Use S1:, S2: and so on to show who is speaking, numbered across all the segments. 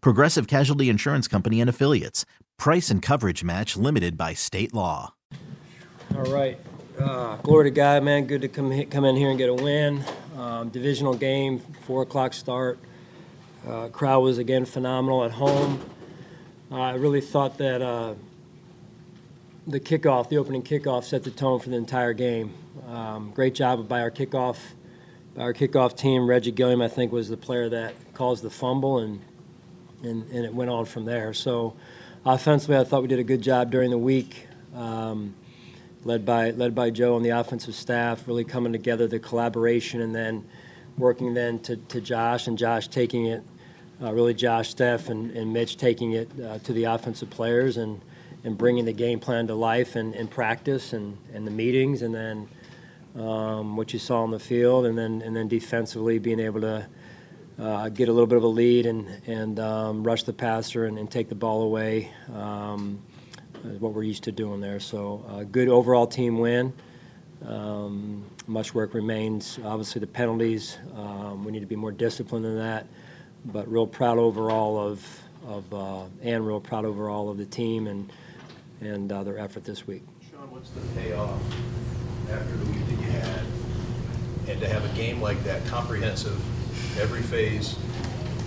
S1: Progressive Casualty Insurance Company and Affiliates. Price and coverage match limited by state law.
S2: All right. Uh, glory to God, man. Good to come, come in here and get a win. Um, divisional game, 4 o'clock start. Uh, crowd was again phenomenal at home. Uh, I really thought that uh, the kickoff, the opening kickoff, set the tone for the entire game. Um, great job by our kickoff, by our kickoff team. Reggie Gilliam, I think, was the player that caused the fumble, and and, and it went on from there. So, offensively, I thought we did a good job during the week. Um, led by led by Joe and the offensive staff, really coming together, the collaboration, and then working then to, to Josh and Josh taking it, uh, really Josh, Steph, and, and Mitch taking it uh, to the offensive players and and bringing the game plan to life and, and practice and, and the meetings, and then um, what you saw on the field, and then and then defensively being able to. Uh, get a little bit of a lead and and um, rush the passer and, and, take the ball away. Um, is what we're used to doing there. So, uh, good overall team win. Um, much work remains. Obviously, the penalties. Um, we need to be more disciplined in that. But real proud overall of of uh, and real proud overall of the team and and uh, their effort this week.
S3: Sean, what's the payoff after the week that you had, and to have a game like that, comprehensive, every phase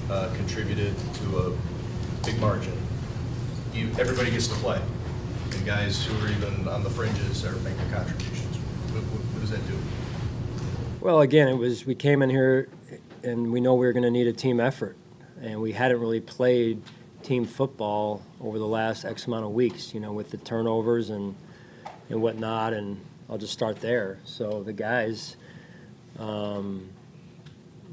S3: uh, contributed to a big margin. You, everybody gets to play and guys who are even on the fringes are making contributions. What, what, what, does that do?
S2: Well, again, it was we came in here and we know we were going to need a team effort, and we hadn't really played team football over the last X amount of weeks. You know, with the turnovers and and whatnot, and I'll just start there. So the guys um,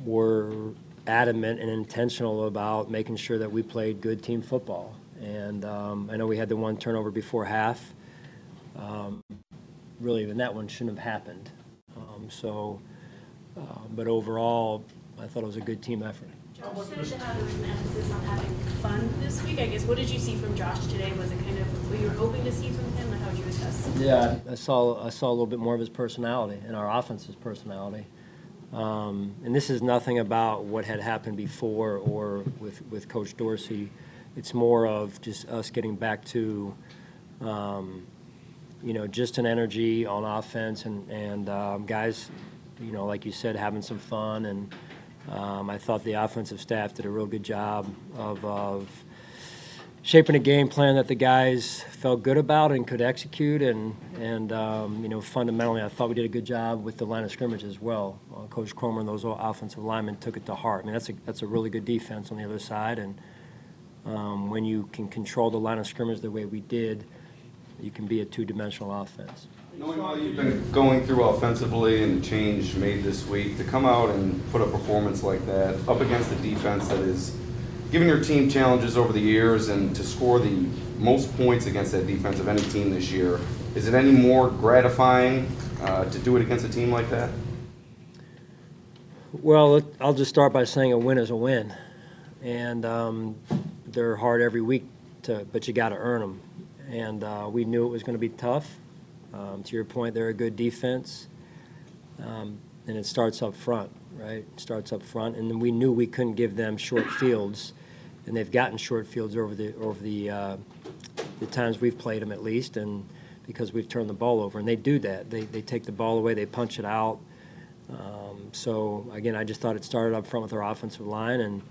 S2: were adamant and intentional about making sure that we played good team football and um, I know we had the one turnover before half. Um, really, even that one shouldn't have happened. Um, so, uh, but overall, I thought it was a good team effort.
S4: Josh said there was an emphasis on having fun this week. I guess what did you see from Josh today? Was it kind of what you were hoping to see from him? How would you assess?
S2: Yeah, I saw I saw a little bit more of his personality and our offense's personality. Um, and this is nothing about what had happened before or with, with Coach Dorsey it's more of just us getting back to, um, you know, just an energy on offense and and um, guys, you know, like you said, having some fun. And um, I thought the offensive staff did a real good job of, of shaping a game plan that the guys felt good about and could execute. And and um, you know, fundamentally, I thought we did a good job with the line of scrimmage as well. Uh, Coach Kromer and those offensive linemen took it to heart. I mean, that's a that's a really good defense on the other side and. Um, when you can control the line of scrimmage the way we did, you can be a two-dimensional offense.
S5: Knowing all you've been going through offensively and the change made this week, to come out and put a performance like that up against a defense that is giving your team challenges over the years and to score the most points against that defense of any team this year, is it any more gratifying uh, to do it against a team like that?
S2: Well, I'll just start by saying a win is a win. And um, they're hard every week, to, but you got to earn them. And uh, we knew it was going to be tough. Um, to your point, they're a good defense, um, and it starts up front, right? It starts up front, and then we knew we couldn't give them short fields, and they've gotten short fields over the over the uh, the times we've played them at least, and because we've turned the ball over, and they do that. They they take the ball away, they punch it out. Um, so again, I just thought it started up front with our offensive line and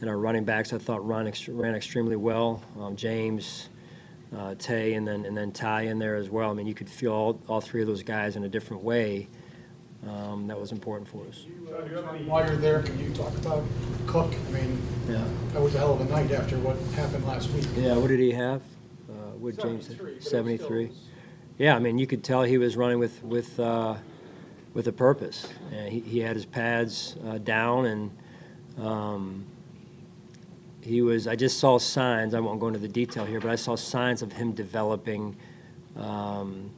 S2: and our running backs I thought run ex- ran extremely well. Um, James, uh, Tay, and then and then Ty in there as well. I mean, you could feel all, all three of those guys in a different way. Um, that was important for us.
S6: While you're there, can you talk about Cook? I mean,
S2: Yeah.
S6: that was a hell of a night after what happened last week.
S2: Yeah. What did he have? Uh, what James?
S6: 73, but it was
S2: Seventy-three. Yeah. I mean, you could tell he was running with with uh, with a purpose. And he, he had his pads uh, down, and um, he was. I just saw signs. I won't go into the detail here, but I saw signs of him developing, um,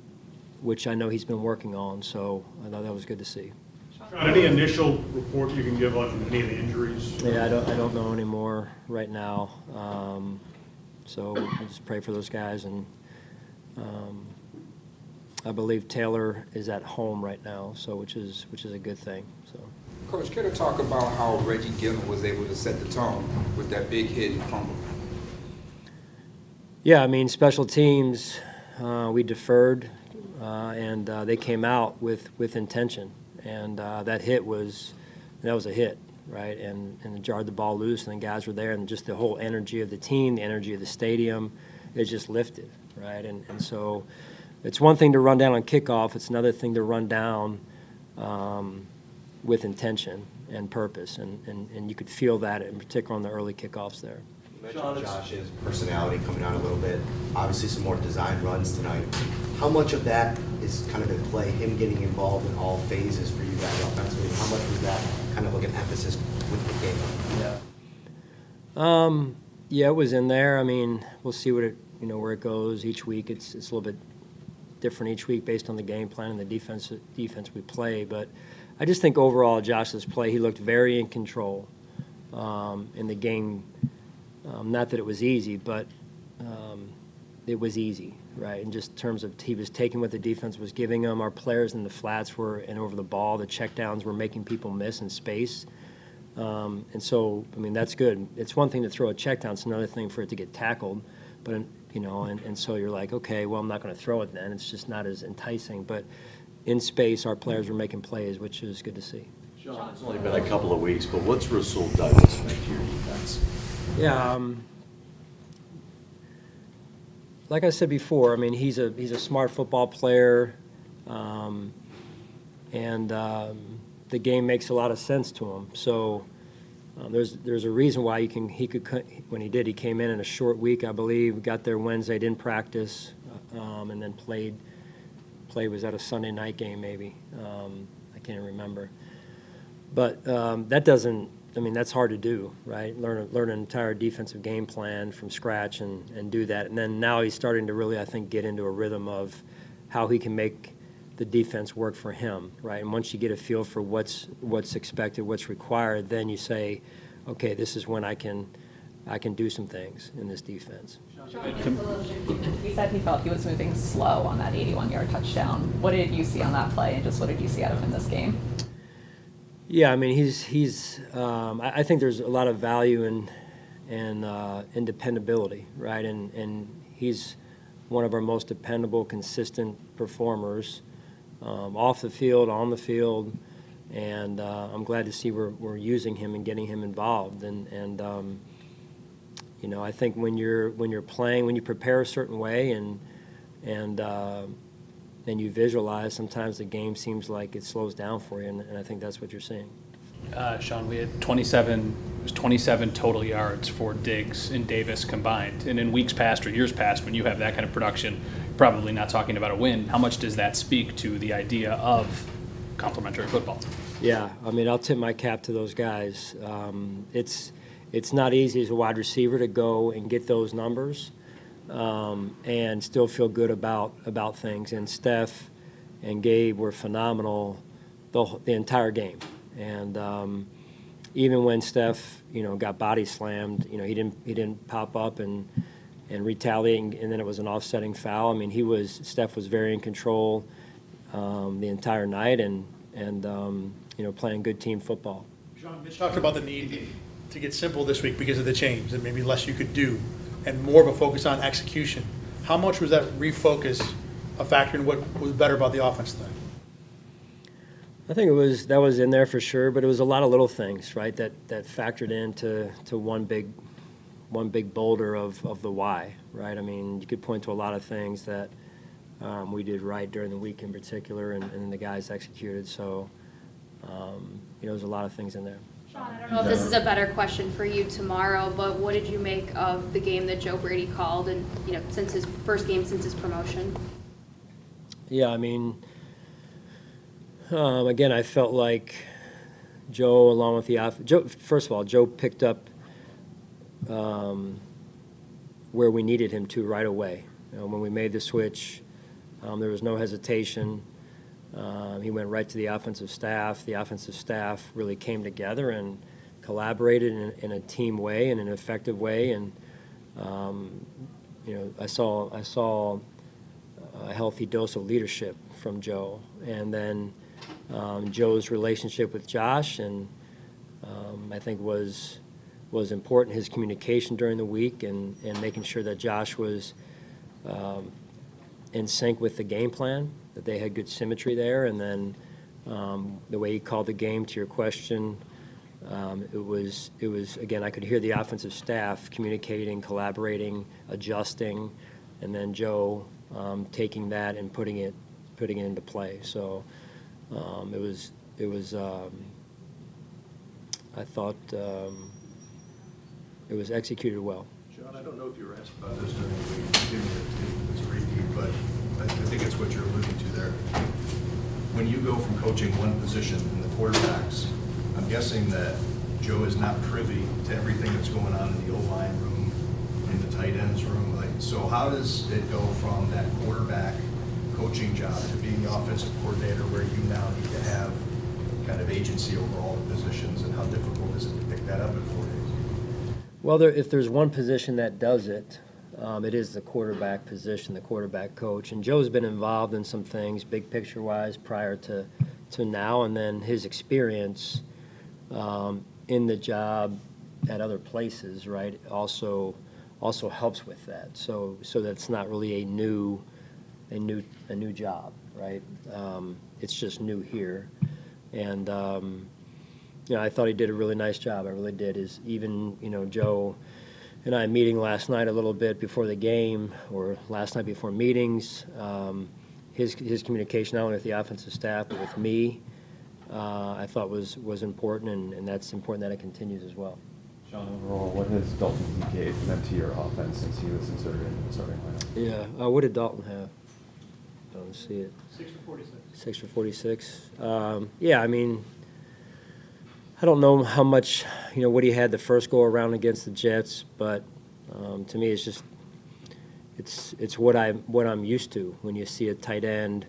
S2: which I know he's been working on. So I thought that was good to see.
S7: Sean, Any initial report you can give on any of the injuries?
S2: Yeah, I don't, I don't know anymore right now. Um, so I just pray for those guys and, um, I believe Taylor is at home right now, so, which is, which is a good thing, so.
S8: Coach, care to talk about how Reggie Gilliam was able to set the tone with that big hit and fumble?
S2: Yeah, I mean, special teams, uh, we deferred, and, uh, they came out with, with intention. And, uh, that hit was, that was a hit, right? And, and it jarred the ball loose, and the guys were there, and just the whole energy of the team, the energy of the stadium, it just lifted, right? And, and so it's one thing to run down on kickoff, it's another thing to run down, um, with intention and purpose. And, and, and you could feel that in particular on the early kickoffs there.
S9: You mentioned Josh's personality coming out a little bit. Obviously, some more design runs tonight. How much of that is kind of in play, him getting involved in all phases for you guys offensively? How much was that kind of like an emphasis with the game?
S2: Yeah. Um, yeah, it was in there. I mean, we'll see what it, you know, where it goes each week. It's, it's a little bit different each week based on the game plan and the defense, defense we play. But I just think overall, Josh's play, he looked very in control um, in the game. Um, not that it was easy, but um, it was easy, right? In just terms of he was taking what the defense was giving him. Our players in the flats were and over the ball. The checkdowns were making people miss in space. Um, and so, I mean, that's good. It's one thing to throw a check down; it's another thing for it to get tackled. But you know, and, and so you're like, okay, well, I'm not going to throw it then. It's just not as enticing. But in space, our players were making plays, which is good to see.
S10: Sean, it's only been a couple of weeks, but what's Rasul Douglas meant to your defense?
S2: Yeah. Um, like I said before, I mean, he's a he's a smart football player, um, and um, the game makes a lot of sense to him. So um, there's there's a reason why he can he could when he did he came in in a short week I believe got there Wednesday didn't practice um, and then played played was at a Sunday night game maybe um, I can't remember but um, that doesn't I mean that's hard to do right learn learn an entire defensive game plan from scratch and and do that and then now he's starting to really I think get into a rhythm of how he can make the defense work for him, right? And once you get a feel for what's what's expected, what's required, then you say, okay, this is when I can I can do some things in this defense.
S11: He said he felt he was moving slow on that 81-yard touchdown. What did you see on that play, and just what did you see out of him in this game?
S2: Yeah, I mean he's he's um, I, I think there's a lot of value in in uh, in dependability, right? And and he's one of our most dependable, consistent performers um, off the field, on the field, and uh, I'm glad to see we're, we're using him and getting him involved. And, and um, you know, I think when you're when you're playing, when you prepare a certain way, and and uh, and you visualize, sometimes the game seems like it slows down for you, and, and I think that's what you're seeing.
S12: Uh, Sean, we had 27, it was 27 total yards for Diggs and Davis combined. And in weeks past or years past, when you have that kind of production, you're probably not talking about a win. How much does that speak to the idea of complementary football?
S2: Yeah, I mean, I'll tip my cap to those guys. Um, it's it's not easy as a wide receiver to go and get those numbers um, and still feel good about about things. And Steph and Gabe were phenomenal the, the entire game. And um, even when Steph, you know, got body slammed, you know, he didn't he didn't pop up and and retaliate, and, and then it was an offsetting foul. I mean, he was Steph was very in control um, the entire night, and and um, you know, playing good team football.
S6: John, Mitch talked about the need to get simple this week because of the change, and maybe less you could do, and more of a focus on execution. How much was that refocus a factor in what was better about the offense then?
S2: I think it was that was in there for sure, but it was a lot of little things, right? That that factored into to one big one big boulder of, of the why, right? I mean, you could point to a lot of things that um, we did right during the week in particular, and, and the guys executed. So, um, you know, there's a lot of things in there.
S13: I don't know if this is a better question for you tomorrow, but what did you make of the game that Joe Brady called and, you know, since his first game since his promotion?
S2: Yeah, I mean, um, again, I felt like Joe, along with the off, Joe. First of all, Joe picked up um, where we needed him to right away. You know, when we made the switch, um, there was no hesitation. Um, he went right to the offensive staff. The offensive staff really came together and collaborated in, in a team way, in an effective way, and um, you know, I saw I saw a healthy dose of leadership from Joe, and then um, Joe's relationship with Josh, and um, I think was was important. His communication during the week, and and making sure that Josh was um, in sync with the game plan, that they had good symmetry there, and then um, the way he called the game. To your question. Um, it was it was again I could hear the offensive staff communicating, collaborating, adjusting, and then Joe um, taking that and putting it putting it into play. So um, it was it was um, I thought um, it was executed well.
S3: John, I don't know if you were asked about this during the week, but I think it's what you're alluding to there. When you go from coaching one position in the quarterbacks, I'm guessing that Joe is not privy to everything that's going on in the O-line room, in the tight ends room. Like, so how does it go from that quarterback coaching job to being the offensive coordinator where you now need to have kind of agency over all the positions and how difficult is it to pick that up in four days?
S2: Well, there, if there's one position that does it, um, it is the quarterback position, the quarterback coach. And Joe's been involved in some things, big picture wise, prior to, to now, and then his experience um, in the job at other places, right, also also helps with that. So so that's not really a new a new a new job, right? Um, it's just new here, and um, you know I thought he did a really nice job. I really did. Is even you know Joe and I meeting last night a little bit before the game, or last night before meetings. Um, his his communication not only with the offensive staff but with me, uh, I thought was was important, and, and that's important that it continues as well.
S14: Sean, overall, what has Dalton Kincaid meant to your offense since he was inserted into the starting lineup?
S2: Yeah, uh, what did Dalton have? Don't see it.
S6: Six for forty-six.
S2: Six for 46. Um, yeah, I mean, I don't know how much, you know, what he had the first go around against the Jets, but um, to me, it's just, it's it's what I what I'm used to when you see a tight end.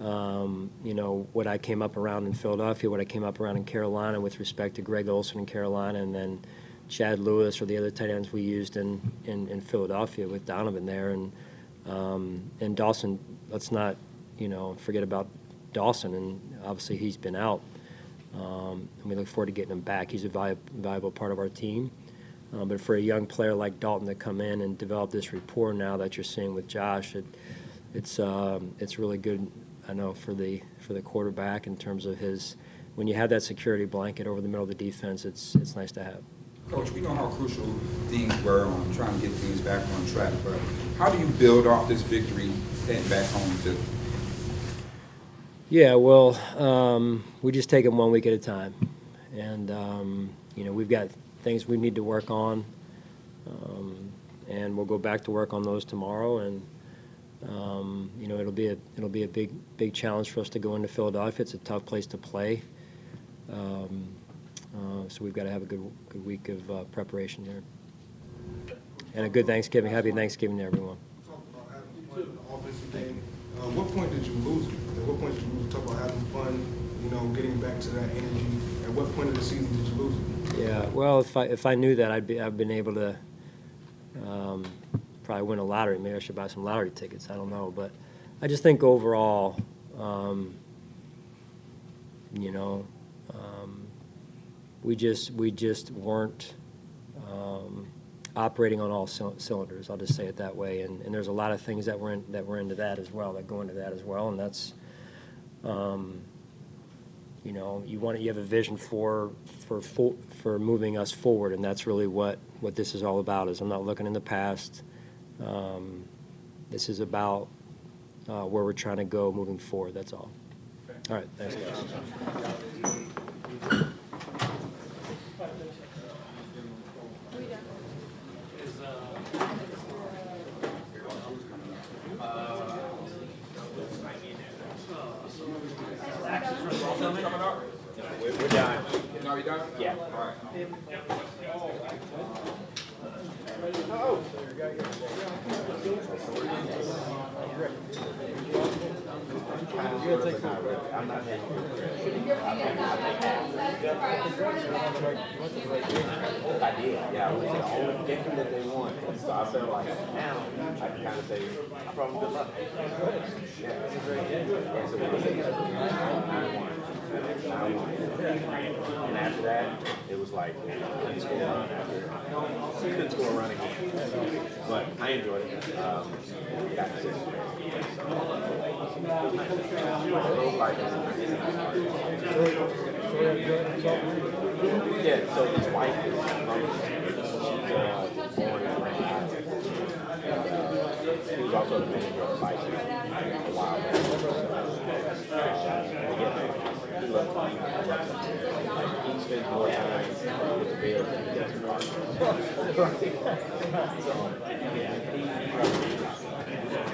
S2: Um, you know what I came up around in Philadelphia, what I came up around in Carolina with respect to Greg Olsen in Carolina, and then Chad Lewis or the other tight ends we used in, in, in Philadelphia with Donovan there, and um, and Dawson. Let's not you know forget about Dawson, and obviously he's been out, um, and we look forward to getting him back. He's a valuable, part of our team. Uh, but for a young player like Dalton to come in and develop this rapport now that you're seeing with Josh, it, it's um, it's really good. I know for the for the quarterback in terms of his when you have that security blanket over the middle of the defense, it's it's nice to have.
S8: Coach, we know how crucial things were on trying to get things back on track, but how do you build off this victory heading back home to?
S2: Yeah, well, um, we just take them one week at a time, and um, you know we've got things we need to work on, um, and we'll go back to work on those tomorrow. And um, you know it'll be a it'll be a big big challenge for us to go into Philadelphia. It's a tough place to play, um, uh, so we've got to have a good good week of uh, preparation there, and a good Thanksgiving. Happy Thanksgiving to everyone.
S15: Uh, what point did you lose it? At what point did you lose it? Talk about having fun, you know, getting back to that energy. At what point of the season did you lose it?
S2: Yeah, well, if I if I knew that, I'd be I've been able to um, probably win a lottery. Maybe I should buy some lottery tickets. I don't know, but I just think overall, um, you know, um, we just we just weren't um, operating on all cylinders. I'll just say it that way. And, and there's a lot of things that were in, that were into that as well, that go into that as well. And that's, um, you know, you want you have a vision for for for, for moving us forward, and that's really what what this is all about. Is I'm not looking in the past. Um, this is about uh, where we're trying to go moving forward. That's all. All right. Thanks, guys.
S16: We're done.
S8: No, you done?
S16: Yeah.
S8: All right.
S16: I'm not I did, yeah. Was the only game that they won. So I felt like now I can kind of say, good luck. Yeah. So. And after that, it was like, couldn't score a run after. Couldn't score a run again. But I enjoyed it. Um, got to see yeah, so his wife is from, she's uh, born in also the manager a while. Uh, he he spends more time with the Bears than he does so, yeah,